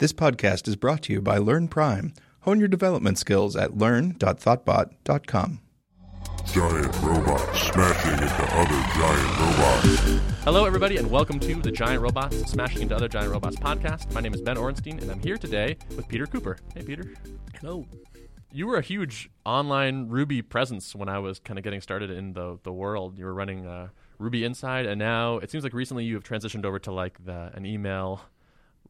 This podcast is brought to you by Learn Prime. Hone your development skills at learn.thoughtbot.com. Giant robots smashing into other giant robots. Hello, everybody, and welcome to the Giant Robots Smashing into Other Giant Robots podcast. My name is Ben Orenstein, and I'm here today with Peter Cooper. Hey, Peter. Hello. You were a huge online Ruby presence when I was kind of getting started in the the world. You were running uh, Ruby Inside, and now it seems like recently you have transitioned over to like the, an email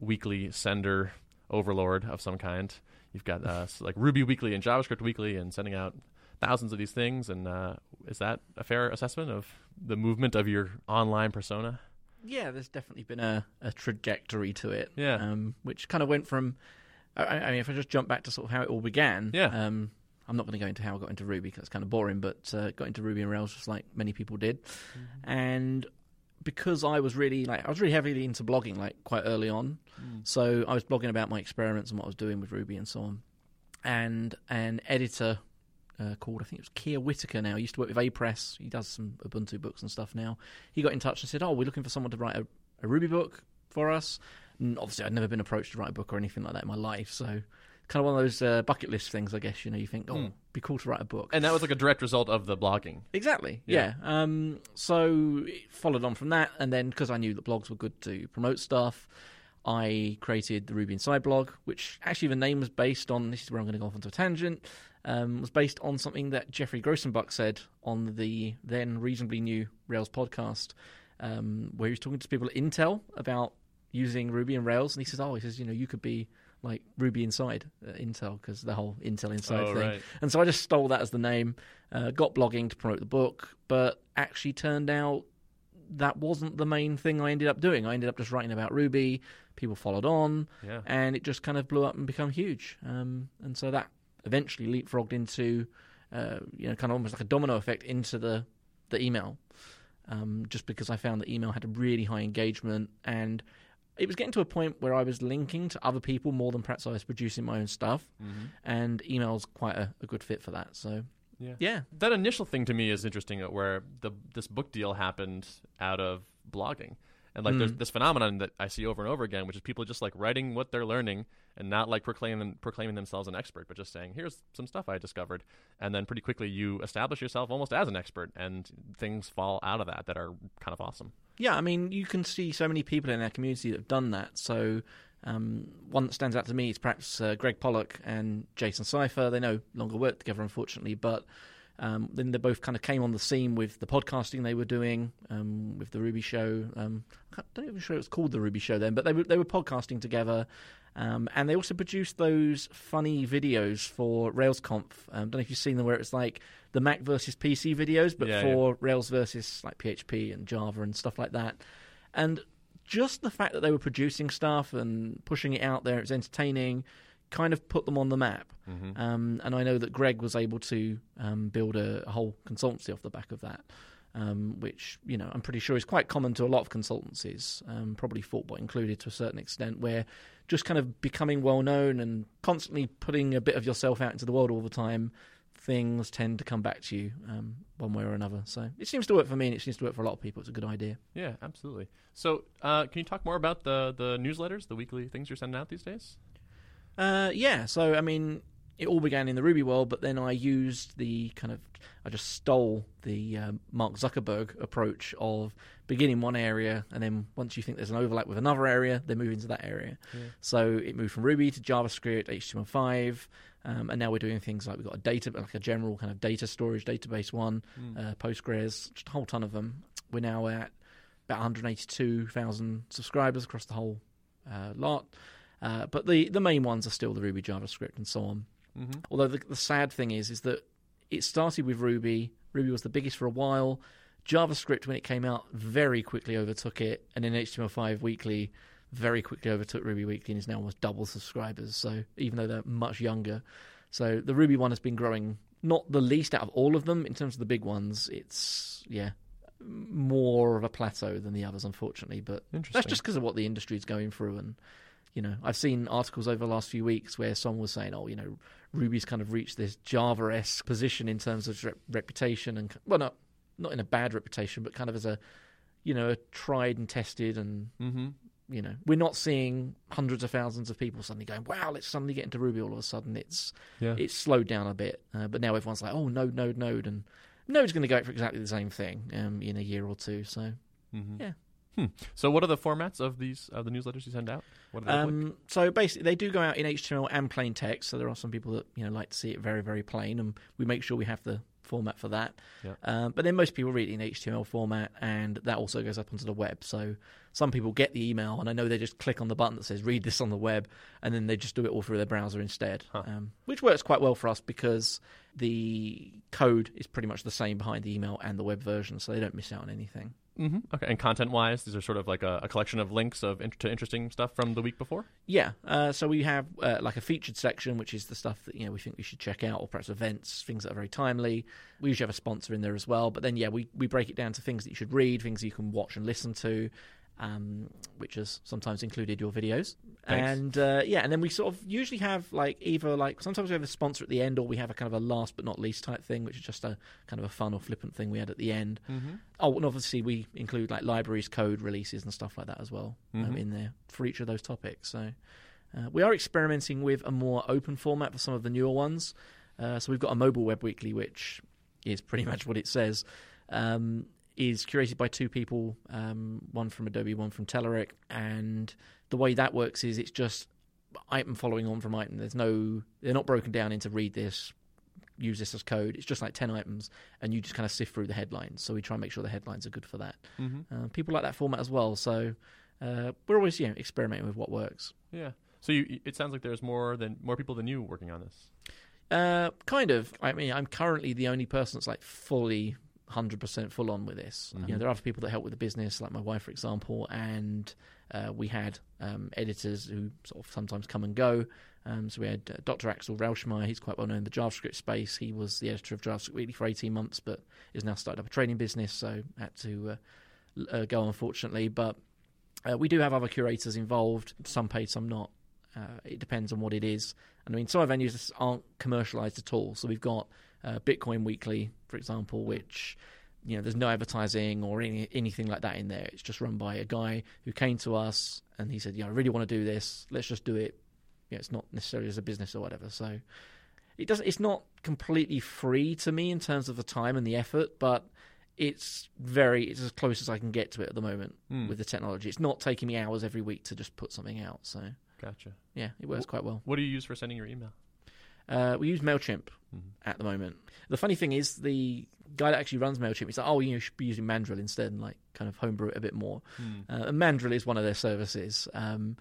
weekly sender overlord of some kind. You've got uh, like Ruby Weekly and JavaScript Weekly, and sending out thousands of these things. And uh, is that a fair assessment of the movement of your online persona? Yeah, there's definitely been a, a trajectory to it. Yeah. Um, which kind of went from, I, I mean, if I just jump back to sort of how it all began. Yeah. Um, I'm not going to go into how I got into Ruby because it's kind of boring, but uh, got into Ruby and Rails just like many people did, and because I was really like I was really heavily into blogging like quite early on, so I was blogging about my experiments and what I was doing with Ruby and so on, and an editor uh, called I think it was Keir Whitaker now. He used to work with Apress. He does some Ubuntu books and stuff now. He got in touch and said, "Oh, we're looking for someone to write a, a Ruby book for us." And obviously, I'd never been approached to write a book or anything like that in my life, so kind of one of those uh, bucket list things, I guess. You know, you think, "Oh, it'd be cool to write a book." And that was like a direct result of the blogging. Exactly. Yeah. Yeah. Um, so it followed on from that, and then because I knew that blogs were good to promote stuff, I created the Ruby Inside blog, which actually the name was based on. This is where I'm going to go off onto a tangent. Um, was based on something that Geoffrey Grosenbach said on the then reasonably new Rails podcast, um, where he was talking to people at Intel about using Ruby and Rails, and he says, "Oh, he says, you know, you could be like Ruby Inside at Intel because the whole Intel Inside Oh, thing." right. And so I just stole that as the name, uh, got blogging to promote the book, but actually turned out that wasn't the main thing I ended up doing. I ended up just writing about Ruby. People followed on, Yeah. and it just kind of blew up and become huge. Um, and so that eventually leapfrogged into, uh, you know, kind of almost like a domino effect into the the email. Um, just because I found that email had a really high engagement and it was getting to a point where I was linking to other people more than perhaps I was producing my own stuff, and email's quite a, a good fit for that. So, Yeah. yeah, That initial thing to me is interesting, uh, where the this book deal happened out of blogging, and like there's this phenomenon that I see over and over again, which is people just like writing what they're learning and not like proclaiming proclaiming themselves an expert, but just saying, "Here's some stuff I discovered," and then pretty quickly you establish yourself almost as an expert, and things fall out of that that are kind of awesome. yeah. I mean, you can see so many people in our community that have done that. So, um, one that stands out to me is perhaps uh, Gregg Pollack and Jason Seifer. They no longer work together, unfortunately, but um, then they both kind of came on the scene with the podcasting they were doing um, with the Ruby Show. Um, I don't even sure it was called the Ruby Show then, but they were they were podcasting together, um, and they also produced those funny videos for RailsConf. Um, don't know if you've seen them, where it's like the Mac versus PC videos, but Yeah, for Rails versus like PHP and Java and stuff like that. And just the fact that they were producing stuff and pushing it out there, it was entertaining, kind of put them on the map. Um, and I know that Gregg was able to um, build a, a whole consultancy off the back of that, um, which you know I'm pretty sure is quite common to a lot of consultancies, um, probably Thoughtbot included to a certain extent, where just kind of becoming well known and constantly putting a bit of yourself out into the world all the time. Things tend to come back to you um, one way or another. So it seems to work for me, and it seems to work for a lot of people. It's a good idea. Yeah, absolutely. So, uh, can you talk more about the the newsletters, the weekly things you're sending out these days? Uh, yeah, so I mean, it all began in the Ruby world, but then I used the kind of, I just stole the um, Mark Zuckerberg approach of beginning one area, and then once you think there's an overlap with another area, then move into that area. So it moved from Ruby to JavaScript, HTML5, um, and now we're doing things like we've got a data, like a general kind of data storage database one, uh, Postgres, just a whole ton of them. We're now at about 182,000 subscribers across the whole uh, lot. Uh, but the, the main ones are still the Ruby, JavaScript, and so on. Although the, the sad thing is, is that it started with Ruby. Ruby was the biggest for a while. JavaScript, when it came out, very quickly overtook it, and then HTML5 Weekly very quickly overtook Ruby Weekly and is now almost double subscribers. So even though they're much younger, so the Ruby one has been growing not the least out of all of them in terms of the big ones. It's yeah more of a plateau than the others, unfortunately. But that's just because of what the industry is going through and you know, I've seen articles over the last few weeks where someone was saying, "Oh, you know, Ruby's kind of reached this Java-esque position in terms of rep- reputation, and well, not not in a bad reputation, but kind of as a, you know, a tried and tested and Mm-hmm. you know, we're not seeing hundreds of thousands of people suddenly going, "Wow, let's suddenly get into Ruby." All of a sudden, it's Yeah. it's slowed down a bit. Uh, but now everyone's like, "Oh, Node, Node, Node," and Node's going to go for exactly the same thing um, in a year or two. So, Mhm. yeah. Hmm. So, what are the formats of these of the newsletters you send out? What they look like? Um, so basically, they do go out in HTML and plain text. So there are some people that you know like to see it very, very plain, and we make sure we have the format for that. Yeah. Um, but then most people read it in HTML format, and that also goes up onto the web. So some people get the email, and I know they just click on the button that says "read this on the web," and then they just do it all through their browser instead, Huh. um, which works quite well for us because the code is pretty much the same behind the email and the web version, so they don't miss out on anything. Hmm Okay. And content-wise, these are sort of like a, a collection of links of int- to interesting stuff from the week before. Yeah, uh, so we have uh, like a featured section, which is the stuff that you know we think we should check out, or perhaps events, things that are very timely. We usually have a sponsor in there as well, but then yeah, we we break it down to things that you should read, things you can watch and listen to, um, which has sometimes included your videos. Thanks. And uh, yeah, and then we sort of usually have like either like sometimes we have a sponsor at the end, or we have a kind of a last but not least type thing, which is just a kind of a fun or flippant thing we had at the end. Mm-hmm. Oh, and obviously we include like libraries, code releases, and stuff like that as well um, Mhm. in there for each of those topics. So uh, we are experimenting with a more open format for some of the newer ones. Uh, so we've got a mobile web weekly, which is pretty much what it says. Um, is curated by two people, um, one from Adobe, one from Telerik, and the way that works is it's just item following on from item. There's no, they're not broken down into read this, use this as code. It's just like ten items, and you just kind of sift through the headlines. So we try and make sure the headlines are good for that. Mm-hmm. Uh, people like that format as well. So uh, we're always you know experimenting with what works. Yeah. So you, it sounds like there's more than more people than you working on this. Uh, kind of. I mean, I'm currently the only person that's like fully. 100% full on with this. You know, Mhm. there are other people that help with the business, like my wife, for example, and uh, we had um, editors who sort of sometimes come and go. Um, so we had uh, Dr. Axel Rauschmayer, he's quite well known in the JavaScript space. He was the editor of JavaScript Weekly for 18 months, but is now started up a training business, so had to uh, uh, go, unfortunately. But uh, we do have other curators involved, some paid, some not. Uh, it depends on what it is. And I mean, some of our venues aren't commercialized at all. So we've got uh, Bitcoin Weekly, for example, which you know there's no advertising or any, anything like that in there. It's just run by a guy who came to us and he said, "Yeah, I really want to do this. Let's just do it." Yeah, it's not necessarily as a business or whatever. So it doesn't. It's not completely free to me in terms of the time and the effort, but it's very. It's as close as I can get to it at the moment Hmm. with the technology. It's not taking me hours every week to just put something out. So Gotcha. yeah, it works quite well. What do you use for sending your email? Uh, we use Mailchimp Mhm. at the moment. The funny thing is, the guy that actually runs Mailchimp, he's like, "Oh, you, know, you should be using Mandrill instead, and like kind of homebrew it a bit more." Hmm. Uh, and Mandrill is one of their services. Um,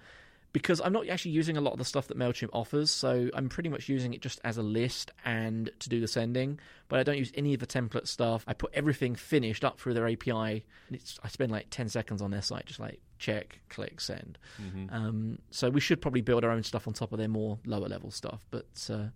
because I'm not actually using a lot of the stuff that MailChimp offers, so I'm pretty much using it just as a list and to do the sending, but I don't use any of the template stuff. I put everything finished up through their API, and it's, I spend like 10 seconds on their site, just like check, click, send. Mhm. Um, so we should probably build our own stuff on top of their more lower level stuff, but uh,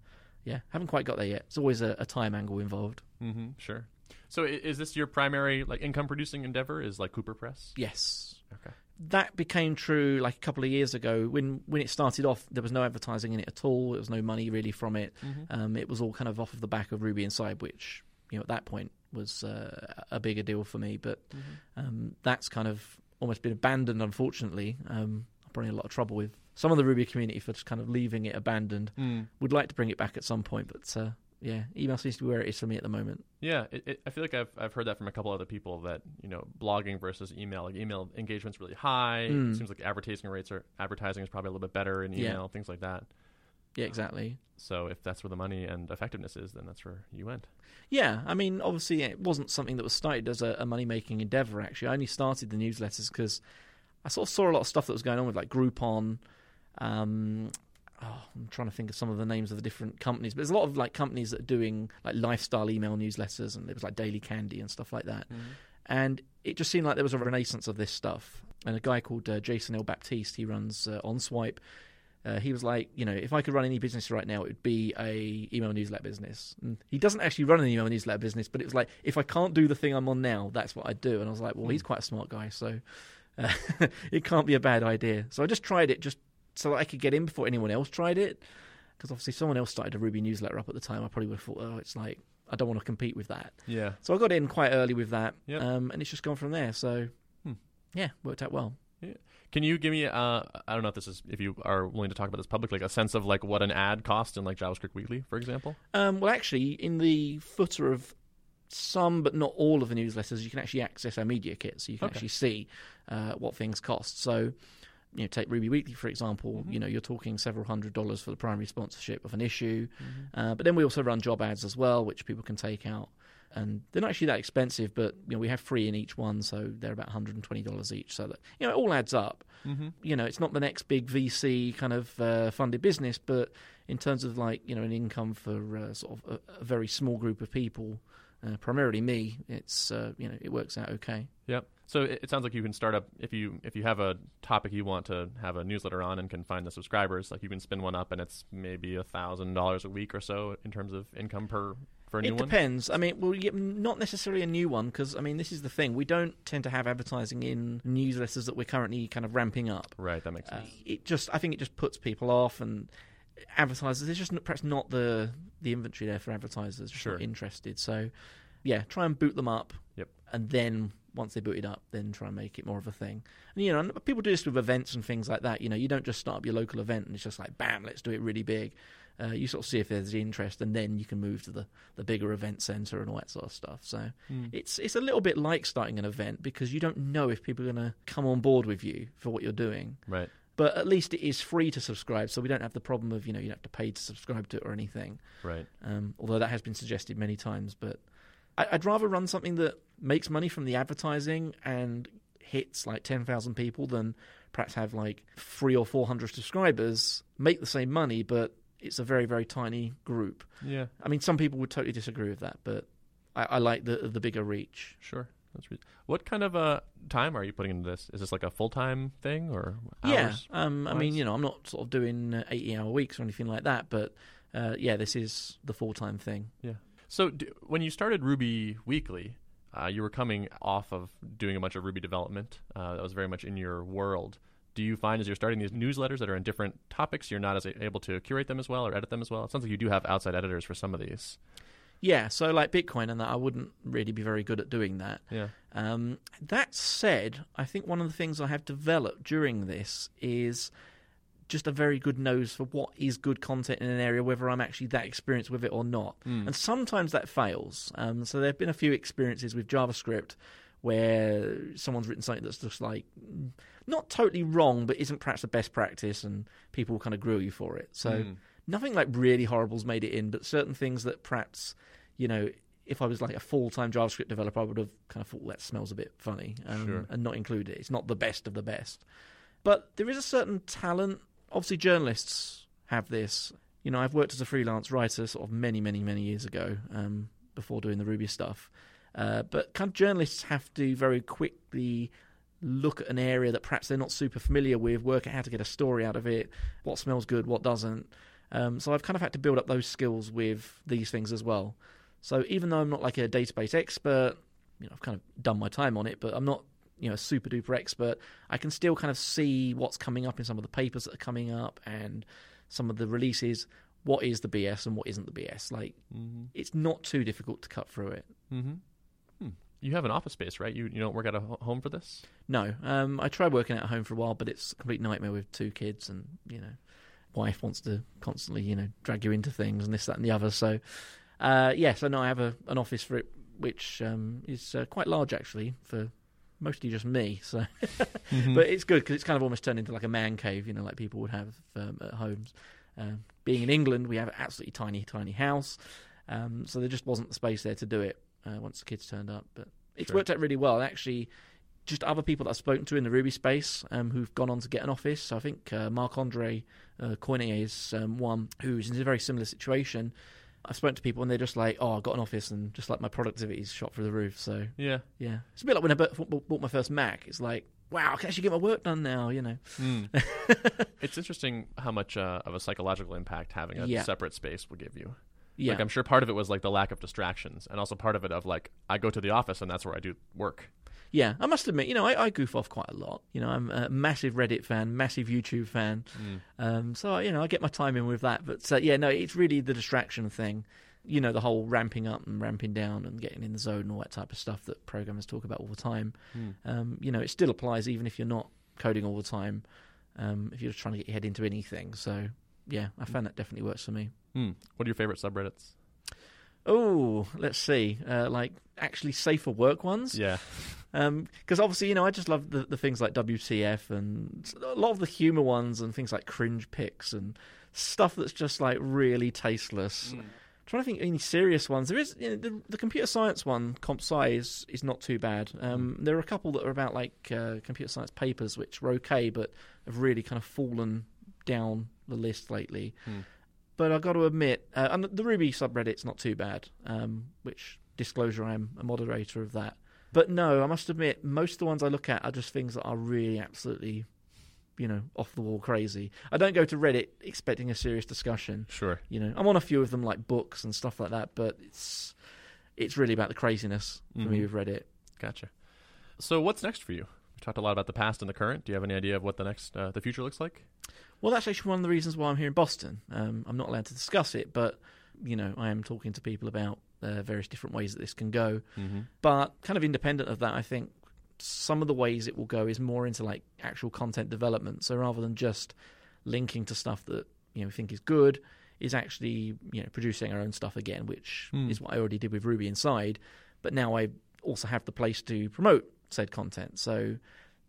yeah, haven't quite got there yet. It's always a, a time angle involved. Mm-hmm. Sure. So is this your primary like income producing endeavor? Is like Cooper Press? Yes. Okay. That became true like a couple of years ago when when it started off there was no advertising in it at all there was no money really from it Mhm. um, it was all kind of off of the back of ruby inside which you know at that point was uh, a bigger deal for me but Mm-hmm. um, that's kind of almost been abandoned unfortunately um, i'm probably in a lot of trouble with some of the ruby community for just kind of leaving it abandoned Mm. would like to bring it back at some point but uh, yeah email seems to be where it is for me at the moment Yeah, it, it, I feel like I've I've heard that from a couple other people that you know blogging versus email. Like email engagement's really high. Mm. It seems like advertising rates are advertising is probably a little bit better in Yeah. email, things like that. yeah exactly So if that's where the money and effectiveness is, then that's where you went. Yeah, I mean, obviously, it wasn't something that was started as a, a money making endeavor. Actually, I only started the newsletters because I sort of saw a lot of stuff that was going on with like Groupon. Um, oh, I'm trying to think of some of the names of the different companies, but there's a lot of like companies that are doing like lifestyle email newsletters, and it was like Daily Candy and stuff like that. And it just seemed like there was a renaissance of this stuff. And a guy called uh, Jason L. Baptiste, he runs uh, OnSwipe. Uh, he was like, you know, if I could run any business right now, it would be a email newsletter business. And he doesn't actually run an email newsletter business, but it was like, if I can't do the thing I'm on now, that's what I'd do. And I was like, well, he's quite a smart guy, so uh, it can't be a bad idea. So I just tried it just so that I could get in before anyone else tried it. Because obviously, if someone else started a Ruby newsletter up at the time, I probably would have thought, oh, it's like I don't want to compete with that. Yeah. So I got in quite early with that, Yep. um, and it's just gone from there. So Hmm. yeah, worked out well. Can you give me? Uh, I don't know if this is if you are willing to talk about this publicly, like a sense of like what an ad costs in like JavaScript Weekly, for example. Um, well, actually, in the footer of some but not all of the newsletters, you can actually access our media kit, so you can Okay. actually see uh, what things cost. So, you know, take Ruby Weekly for example. You know, you're talking several hundred dollars for the primary sponsorship of an issue, uh, but then we also run job ads as well, which people can take out. And they're not actually that expensive, but you know we have free in each one, so they're about $120 each. So that you know it all adds up. Mm-hmm. You know, it's not the next big VC kind of uh, funded business, but in terms of like you know an income for uh, sort of a, a very small group of people, uh, primarily me, it's uh, you know it works out okay. Yep. So it, it sounds like you can start up if you if you have a topic you want to have a newsletter on and can find the subscribers. Like you can spin one up and it's maybe a thousand dollars a week or so in terms of income per for a new one. It one. depends. I mean, well, not necessarily a new one because I mean this is the thing. We don't tend to have advertising in newsletters that we're currently kind of ramping up. Right. That makes Uh, sense. it just I think it just puts people off and advertisers. There's just perhaps not the the inventory there for advertisers. Sure. interested. So yeah, try and boot them up. Yep. And then once they boot it up, then try and make it more of a thing. And you know, and people do this with events and things like that. You know, you don't just start up your local event and it's just like bam, let's do it really big. Uh, you sort of see if there's interest, and then you can move to the, the bigger event center and all that sort of stuff. So Hmm. it's it's a little bit like starting an event because you don't know if people are going to come on board with you for what you're doing Right. But at least it is free to subscribe, so we don't have the problem of you know you don't have to pay to subscribe to it or anything. Right. Um, although that has been suggested many times, but I, I'd rather run something that makes money from the advertising and hits like ten thousand people than perhaps have like three or four hundred subscribers, make the same money, but it's a very very tiny group. Yeah. I mean, some people would totally disagree with that, but I, I like the the bigger reach. Sure. That's re- what kind of uh, time are you putting into this? Is this like a full time thing or Yeah, um, I mean, you know, I'm not sort of doing uh, 80 hour weeks or anything like that, but uh, yeah, this is the full time thing. Yeah. So d when you started Ruby Weekly, uh, you were coming off of doing a bunch of Ruby development. Uh, that was very much in your world. Do you find as you're starting these newsletters that are in different topics, you're not as able to curate them as well or edit them as well? It sounds like you do have outside editors for some of these. Yeah, so like Bitcoin and that, I wouldn't really be very good at doing that. Yeah. Um, that said, I think one of the things I have developed during this is just a very good nose for what is good content in an area, whether I'm actually that experienced with it or not. Hmm. And sometimes that fails. Um, so there have been a few experiences with JavaScript where someone's written something that's just like mm, not totally wrong, but isn't perhaps the best practice, and people kind of grill you for it. So Hmm. Nothing like really horrible's made it in, but certain things that perhaps, you know, if I was like a full time JavaScript developer, I would have kind of thought that smells a bit funny um, Sure. and not include it. It's not the best of the best. But there is a certain talent. Obviously, journalists have this. You know, I've worked as a freelance writer sort of many, many, many years ago um, before doing the Ruby stuff. Uh, but kind of journalists have to very quickly look at an area that perhaps they're not super familiar with, work out how to get a story out of it, what smells good, what doesn't. Um, so I've kind of had to build up those skills with these things as well. So even though I'm not like a database expert, you know, I've kind of done my time on it, but I'm not, you know, a super duper expert. I can still kind of see what's coming up in some of the papers that are coming up and some of the releases. What is the BS and what isn't the BS? Like, Mm-hmm. it's not too difficult to cut through it. Mm-hmm. Hmm. You have an office space, right? You you don't work at a home for this? No, um, I tried working at home for a while, but it's a complete nightmare with two kids, and you know, wife wants to constantly, you know, drag you into things and this, that, and the other. So, uh, yeah, so no, I have a, an office for it, which um, is uh, quite large actually for mostly just me. So, Mm-hmm. but it's good because it's kind of almost turned into like a man cave, you know, like people would have um, at homes. Um, being in England, we have an absolutely tiny, tiny house, um, so there just wasn't the space there to do it uh, once the kids turned up. But it's Sure. worked out really well. Actually, just other people that I've spoken to in the Ruby space um, who've gone on to get an office. So I think uh, Marc Andre uh, Cournoyer is um, one who's in a very similar situation. I've spoken to people and they're just like, "Oh, I got an office and just like my productivity's shot through the roof." So yeah. yeah, it's a bit like when I bought, bought my first Mac. It's like, wow, I can actually get my work done now. You know, Mm. it's interesting how much uh, of a psychological impact having a Yeah. separate space will give you. yeah, Like I'm sure part of it was like the lack of distractions, and also part of it of like I go to the office and that's where I do work. Yeah. I must admit, you know, I, I goof off quite a lot. You know, I'm a massive Reddit fan, massive YouTube fan. Um, so you know, I get my time in with that. But uh, yeah, no, it's really the distraction thing. You know, the whole ramping up and ramping down and getting in the zone and all that type of stuff that programmers talk about all the time. Hmm. Um, you know, it still applies even if you're not coding all the time. Um, if you're just trying to get your head into anything, so yeah, I found that definitely works for me. Hmm. What are your favorite subreddits? Oh, let's see. Uh, like actually safer work ones. Yeah. Because obviously, you know, I just love the, the things like WTF and a lot of the humor ones and things like cringe pics and stuff that's just like really tasteless. trying to think any serious ones. There is you know, the, the computer science one, Comp Sci, is, is not too bad. Um, There are a couple that are about like uh, computer science papers, which are okay, but have really kind of fallen down the list lately. Hmm. But I've got to admit, uh, and the Ruby subreddit's not too bad. Um, which disclosure, I'm a moderator of that. But no, I must admit, most of the ones I look at are just things that are really absolutely, you know, off the wall crazy. I don't go to Reddit expecting a serious discussion. Sure. You know, I'm on a few of them like books and stuff like that, but it's it's really about the craziness for me Mhm. with Reddit. Gotcha. So what's next for you? We talked a lot about the past and the current. Do you have any idea of what the next uh, the future looks like? Well, that's actually one of the reasons why I'm here in Boston. Um, I'm not allowed to discuss it, but you know, I am talking to people about uh, various different ways that this can go. Mm-hmm. But kind of independent of that, I think some of the ways it will go is more into like actual content development. So rather than just linking to stuff that you know we think is good, is actually you know producing our own stuff again, which Hmm. is what I already did with Ruby Inside. But now I also have the place to promote said content. So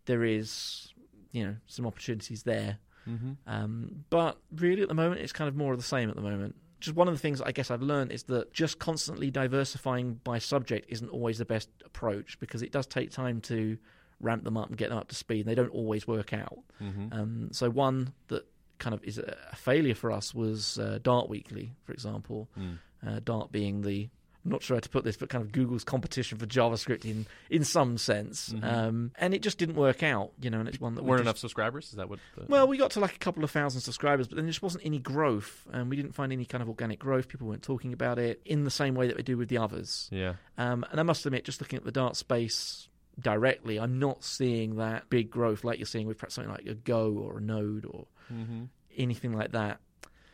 there is you know some opportunities there. Mm-hmm. Um, but really, at the moment, it's kind of more of the same at the moment. Just one of the things I guess I've learned is that just constantly diversifying by subject isn't always the best approach because it does take time to ramp them up and get them up to speed. And they don't always work out. Mm-hmm. Um, so one that kind of is a failure for us was uh, Dart Weekly, for example. Mm. Uh, Dart being the I'm not sure how to put this, but kind of Google's competition for JavaScript in in some sense. Mhm. Um, and it just didn't work out, you know. And it's one that Weren't just- enough subscribers? Is that what? The... well, we got to like a couple of thousand subscribers, but then there just wasn't any growth, and we didn't find any kind of organic growth. People weren't talking about it in the same way that we do with the others. yeah. Um, and I must admit, just looking at the Dart space directly, I'm not seeing that big growth like you're seeing with perhaps something like a Go or a Node or Mm-hmm. anything like that.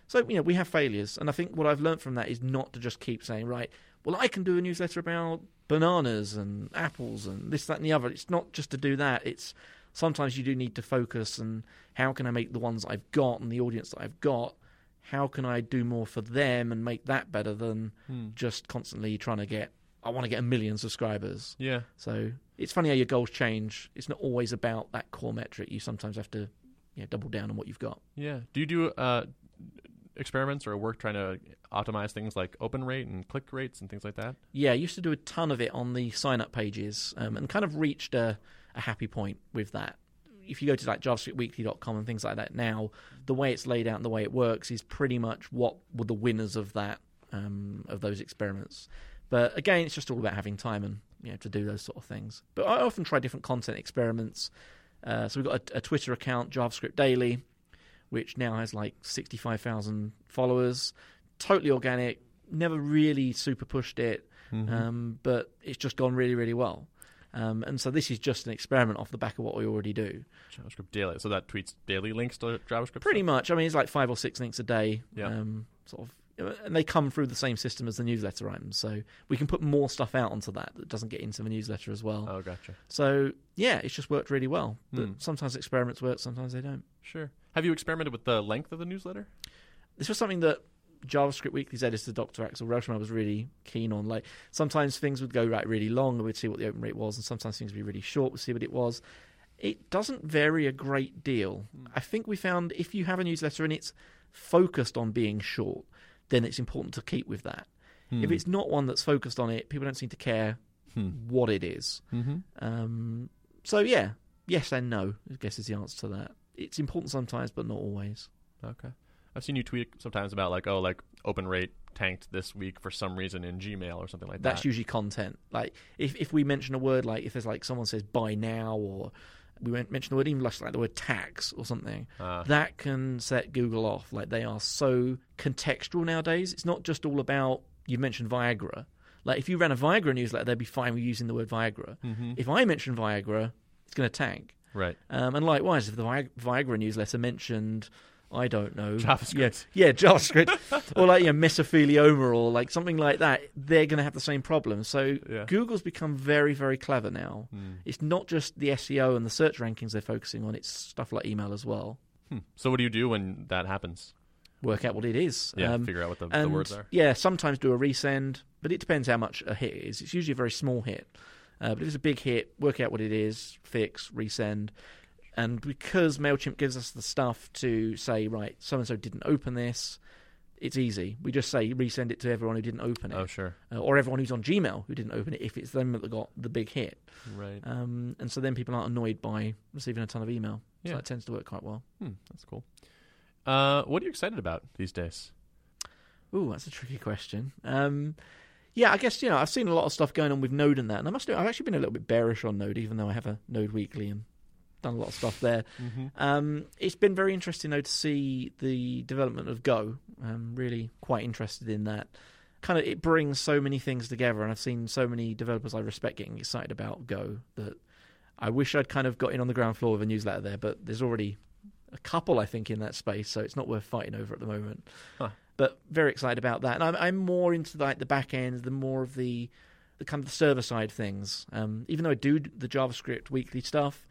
So you know, we have failures, and I think what I've learned from that is not to just keep saying, right, well, I can do a newsletter about bananas and apples and this, that, and the other. It's not just to do that. It's sometimes you do need to focus and how can I make the ones I've got and the audience that I've got, how can I do more for them and make that better than Hmm. just constantly trying to get. I want to get a million subscribers. Yeah. So it's funny how your goals change. It's not always about that core metric. You sometimes have to you know, double down on what you've got. Yeah. Do you do uh, experiments or work trying to optimize things like open rate and click rates and things like that? Yeah, I used to do a ton of it on the sign up pages um, and kind of reached a, a happy point with that. If you go to like JavaScriptWeekly.com and things like that now, the way it's laid out and the way it works is pretty much what were the winners of that um, of those experiments. But again, it's just all about having time and you know to do those sort of things. But I often try different content experiments. Uh, so we've got a, a Twitter account, JavaScript Daily, which now has like sixty-five thousand followers. Totally organic. Never really super pushed it Mm-hmm. um, but it's just gone really, really well. Um, and so this is just an experiment off the back of what we already do. JavaScript daily. So that tweets daily links to JavaScript. Pretty stuff? much. I mean, it's like five or six links a day. Yeah. Um, sort of, and they come through the same system as the newsletter items, so we can put more stuff out onto that that doesn't get into the newsletter as well. Oh, gotcha. So yeah, it's just worked really well. But Hmm. sometimes experiments work, sometimes they don't. Sure. Have you experimented with the length of the newsletter? this was something that JavaScript Weekly's editor, Dr. Axel Rauschmayer, was really keen on. Like sometimes things would go right really long, and we'd see what the open rate was, and sometimes things would be really short, we'd see what it was. It doesn't vary a great deal. I think we found if you have a newsletter and it's focused on being short, then it's important to keep with that. If it's not one that's focused on it, people don't seem to care Hmm. what it is. Mm-hmm. Um, so yeah, yes and no. I guess is the answer to that. It's important sometimes, but not always. Okay. I've seen you tweet sometimes about like, oh, like open rate tanked this week for some reason in Gmail or something like That's that. That's usually content. Like if if we mention a word like if there's like someone says buy now or we won't mention the word even less like the word tax or something, Ah. that can set Google off. Like they are so contextual nowadays. It's not just all about you mentioned Viagra. Like if you ran a Viagra newsletter, they'd be fine with using the word Viagra. Mhm. If I mention Viagra, it's going to tank. Right. Um, and likewise, if the Vi- Viagra newsletter mentioned, I don't know. JavaScript. Yeah, yeah JavaScript. or like, you know, mesothelioma or like something like that. They're going to have the same problem. So Yeah. Google's become very, very clever now. Hmm. It's not just the SEO and the search rankings they're focusing on, it's stuff like email as well. Hmm. So what do you do when that happens? Work out what it is. Yeah, Um, figure out what the, the words are. yeah, sometimes do a resend, but it depends how much a hit is. It's usually a very small hit. Uh, but if it's a big hit, work out what it is, fix, resend. And because MailChimp gives us the stuff to say, right, so and so didn't open this, it's easy. We just say resend it to everyone who didn't open it, Oh, sure. uh, or everyone who's on Gmail who didn't open it if it's them that got the big hit. Right. Um, and so then people aren't annoyed by receiving a ton of email. So Yeah. that tends to work quite well. Hmm, that's cool. Uh, what are you excited about these days? Ooh, that's a tricky question. Um, yeah, I guess you know I've seen a lot of stuff going on with Node and that, and I must admit I've actually been a little bit bearish on Node, even though I have a Node Weekly and done a lot of stuff there. Mm-hmm. Um, it's been very interesting though to see the development of Go. I'm really quite interested in that. Kind of, it brings so many things together, and I've seen so many developers I respect getting excited about Go that I wish I'd kind of got in on the ground floor of a newsletter there, but there's already a couple I think in that space, so it's not worth fighting over at the moment. Huh. But very excited about that, and I'm, I'm more into like the back end, the more of the the kind of the server side things. Um, even though I do the JavaScript weekly stuff,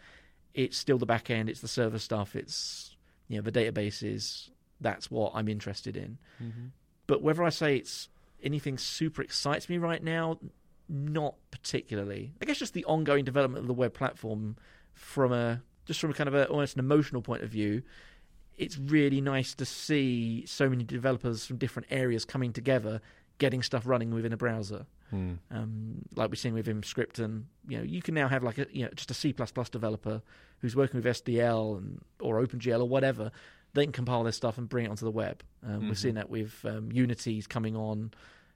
it's still the back end, it's the server stuff, it's you know the databases. That's what I'm interested in. Mm-hmm. But whether I say it's anything super excites me right now, not particularly. I guess just the ongoing development of the web platform from a just from a kind of a, almost an emotional point of view. It's really nice to see so many developers from different areas coming together, getting stuff running within a browser. Hmm. Um, like we're seeing with Script, and you know, you can now have like a you know just a C developer who's working with SDL and or OpenGL or whatever. They can compile their stuff and bring it onto the web. Um, We're Mhm. seeing that with um, Unity's coming on,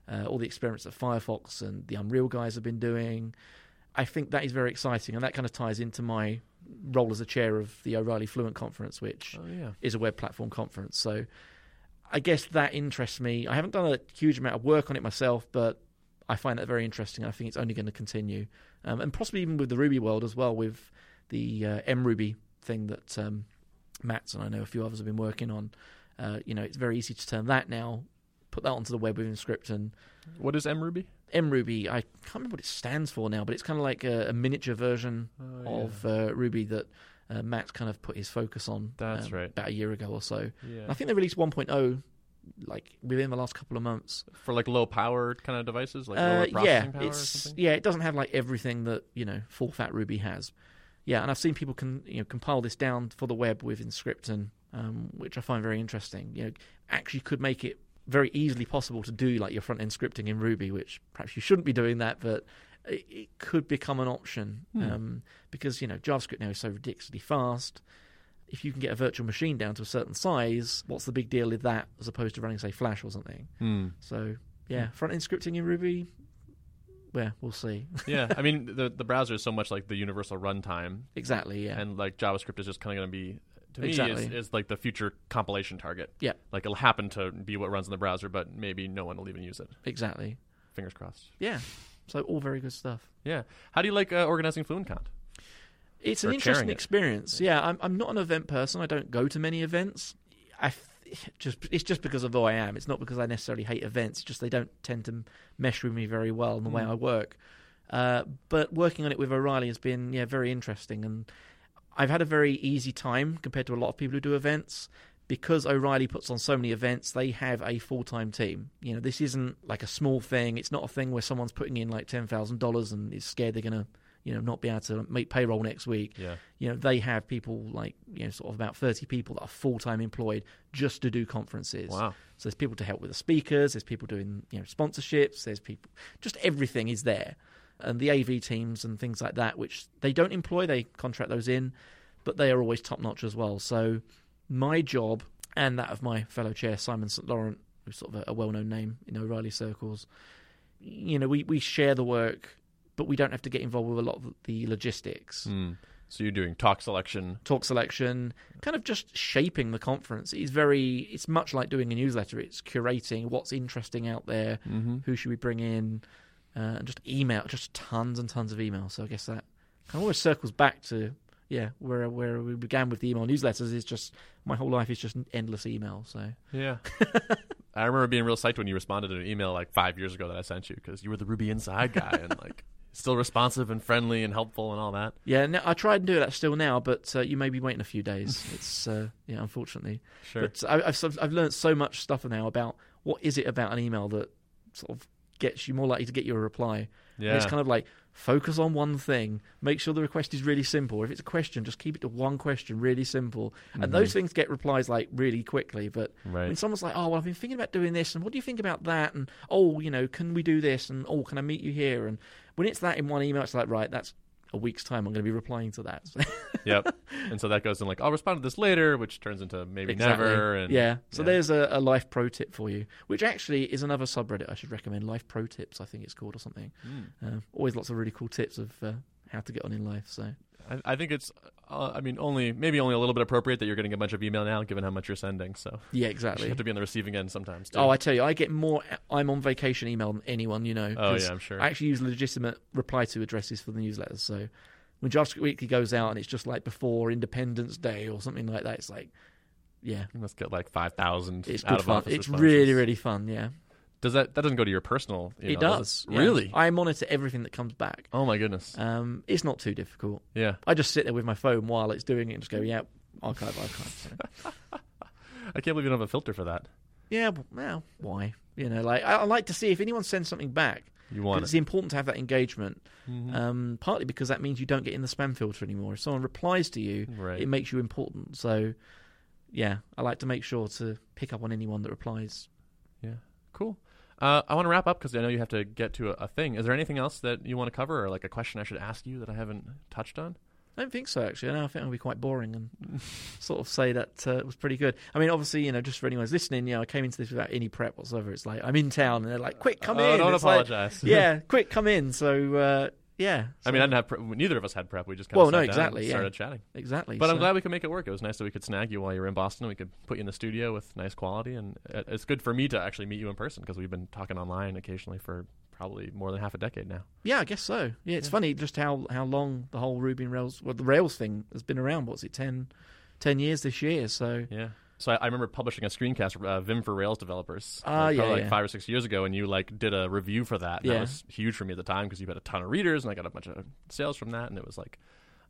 uh, all the experiments that Firefox and the Unreal guys have been doing. I think that is very exciting, and that kind of ties into my role as a chair of the O'Reilly Fluent Conference, which Oh yeah. is a web platform conference. So I guess that interests me. I haven't done a huge amount of work on it myself, but I find that very interesting. I think it's only going to continue, um, and possibly even with the Ruby world as well, with the uh, MRuby thing that um, Matz and I know a few others have been working on. Uh, you know, it's very easy to turn that now, put that onto the web with Emscripten, and What is MRuby? MRuby. I can't remember what it stands for now, but it's kind of like a, a miniature version Oh, of uh, Ruby that uh, Matz kind of put his focus on. That's um, right. About a year ago or so. yeah. I think they released 1.0 like within the last couple of months. for like low powered kind of devices, like Uh, yeah, power it's yeah, it doesn't have like everything that you know full fat Ruby has. Yeah, and I've seen people can you know compile this down for the web with Emscripten, um, which I find very interesting. You know, actually could make it very easily possible to do like your front end scripting in Ruby, which perhaps you shouldn't be doing that, but it, it could become an option Hmm. um, because you know JavaScript now is so ridiculously fast. If you can get a virtual machine down to a certain size, what's the big deal with that as opposed to running say Flash or something? Hmm. So yeah, front end scripting in Ruby. Well, we'll see. yeah, I mean the the browser is so much like the universal runtime, exactly. Yeah. and like JavaScript is just kind of going to be to me Exactly. is, is like the future compilation target. Yeah. like it'll happen to be what runs in the browser, but maybe no one will even use it. exactly. Fingers crossed. Yeah. So all very good stuff. Yeah. How do you like uh, organizing FluentCon? It's an interesting chairing it. experience. Yeah, I'm I'm not an event person. I don't go to many events. I f- just it's just because of who I am. It's not because I necessarily hate events. It's just they don't tend to mesh with me very well in the way Mm. I work. Uh, but working on it with O'Reilly has been yeah very interesting, and I've had a very easy time compared to a lot of people who do events. Because O'Reilly puts on so many events, they have a full time team. You know, this isn't like a small thing. It's not a thing where someone's putting in like ten thousand dollars and is scared they're gonna, you know, not be able to make payroll next week Yeah. you know they have people like you know sort of about 30 people that are full-time employed just to do conferences Wow. so there's people to help with the speakers there's people doing you know sponsorships there's people just everything is there and the av teams and things like that which they don't employ they contract those in but they are always top notch as well so my job and that of my fellow chair simon st laurent who's sort of a, a well-known name in o'reilly circles you know we, we share the work but we don't have to get involved with a lot of the logistics Hmm. So you're doing talk selection. talk selection, kind of just shaping the conference. It's very, it's much like doing a newsletter. It's curating what's interesting out there, Mm-hmm. who should we bring in, uh, and just email, just tons and tons of email. So I guess that kind of always circles back to yeah, where where we began with the email newsletters is just my whole life is just endless email. So Yeah. I remember being real psyched when you responded to an email like five years ago that I sent you because you were the Ruby Inside guy and like still responsive and friendly and helpful and all that. yeah, no, I try and do that still now, but uh, you may be waiting a few days. it's uh, yeah, unfortunately. Sure. But I, I've I've learned so much stuff now about what is it about an email that sort of gets you more likely to get you a reply. And. It's kind of like focus on one thing. Make sure the request is really simple. If it's a question, just keep it to one question, really simple. And mm-hmm. those things get replies like really quickly. But Right. when someone's like, "Oh, well, I've been thinking about doing this, and what do you think about that?" and "Oh, you know, can we do this?" and "Oh, can I meet you here?" and when it's that in one email, it's like, right, that's a week's time. I'm going to be replying to that. yep. And so that goes in like, I'll respond to this later, which turns into maybe Exactly. never. And yeah. So yeah. there's a, a life pro tip for you, which actually is another subreddit I should recommend. Life pro tips, I think it's called or something. Hmm. Uh, always lots of really cool tips of uh, how to get on in life. So I, I think it's, uh, I mean, only maybe only a little bit appropriate that you're getting a bunch of email now, given how much you're sending. So yeah, exactly. you have to be on the receiving end sometimes. Too. Oh, I tell you, I get more. I'm on vacation email than anyone you know. Oh, yeah, I'm sure. I actually use legitimate reply to addresses for the newsletters. So when JavaScript Weekly goes out and it's just like before Independence Day or something like that, it's like, yeah, you must get like five thousand. it's out good of fun. It's responses. really, really fun. Yeah, Does that that doesn't go to your personal? it email, does. yeah. Really? I monitor everything that comes back. oh my goodness. Um, it's not too difficult. yeah. I just sit there with my phone while it's doing it and just go, yeah, archive, archive. I can't believe you don't have a filter for that. yeah, well, well, why? You know, like I, I like to see if anyone sends something back. You want It's important to have that engagement. Mhm. Um, partly because that means you don't get in the spam filter anymore. If someone replies to you, Right. it makes you important. So, yeah, I like to make sure to pick up on anyone that replies. Yeah. Cool. Uh, I want to wrap up because I know you have to get to a, a thing. Is there anything else that you want to cover, or like a question I should ask you that I haven't touched on? I don't think so, actually. No, I think I'll be quite boring and sort of say that uh, it was pretty good. I mean, obviously, you know, just for anyone who's listening, you know, I came into this without any prep whatsoever. It's like I'm in town, and they're like, "Quick, come Oh, in!" don't It's like, apologize. yeah, quick, come in. So, yeah. I mean, I didn't have. Pre- neither of us had prep. We just kind Well, of no, exactly, and yeah. started chatting. exactly. But I'm glad we could make it work. It was nice that we could snag you while you were in Boston. We could put you in the studio with nice quality, and it's good for me to actually meet you in person because we've been talking online occasionally for probably more than half a decade now. Yeah, I guess so. Yeah, it's funny just how, how long the whole Ruby and Rails, well, the Rails thing has been around. What's it, 10, 10 years this year? So Yeah. So I, I remember publishing a screencast, uh, Vim for Rails developers, Ah, like, yeah, probably like yeah. five or six years ago, and you like did a review for that. And Yeah. That was huge for me at the time because you had a ton of readers, and I got a bunch of sales from that, and it was like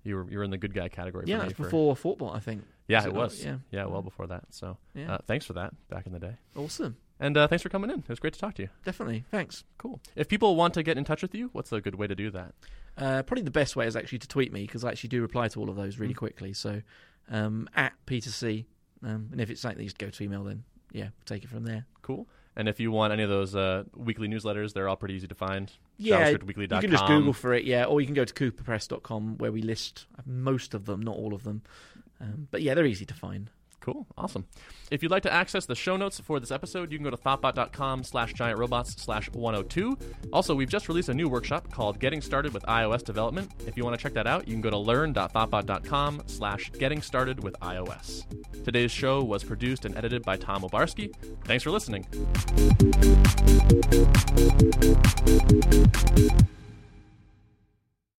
you were you were in the good guy category. yeah, for for, before Thoughtbot, I think. Yeah, Was it was. Yeah. yeah, well before that. So Yeah, uh, thanks for that back in the day, awesome. and uh, thanks for coming in. It was great to talk to you. Definitely. Thanks. Cool. If people want to get in touch with you, what's a good way to do that? Uh, probably the best way is actually to tweet me because I actually do reply to all of those really Mm. quickly. So um, at Peter C. Um, and if it's you just go to email, then yeah, take it from there. Cool. And if you want any of those uh, weekly newsletters, they're all pretty easy to find. Yeah, you JavaScriptWeekly.com. can just Google for it, yeah, or you can go to cooperpress.com where we list most of them, not all of them. Um, but yeah, they're easy to find. Cool. Awesome. If you'd like to access the show notes for this episode, you can go to thoughtbot.com slash giantrobots slash 102. Also, we've just released a new workshop called Getting Started with iOS Development. If you want to check that out, you can go to learn.thoughtbot.com slash getting started with iOS. Today's show was produced and edited by Tom Obarski. Thanks for listening.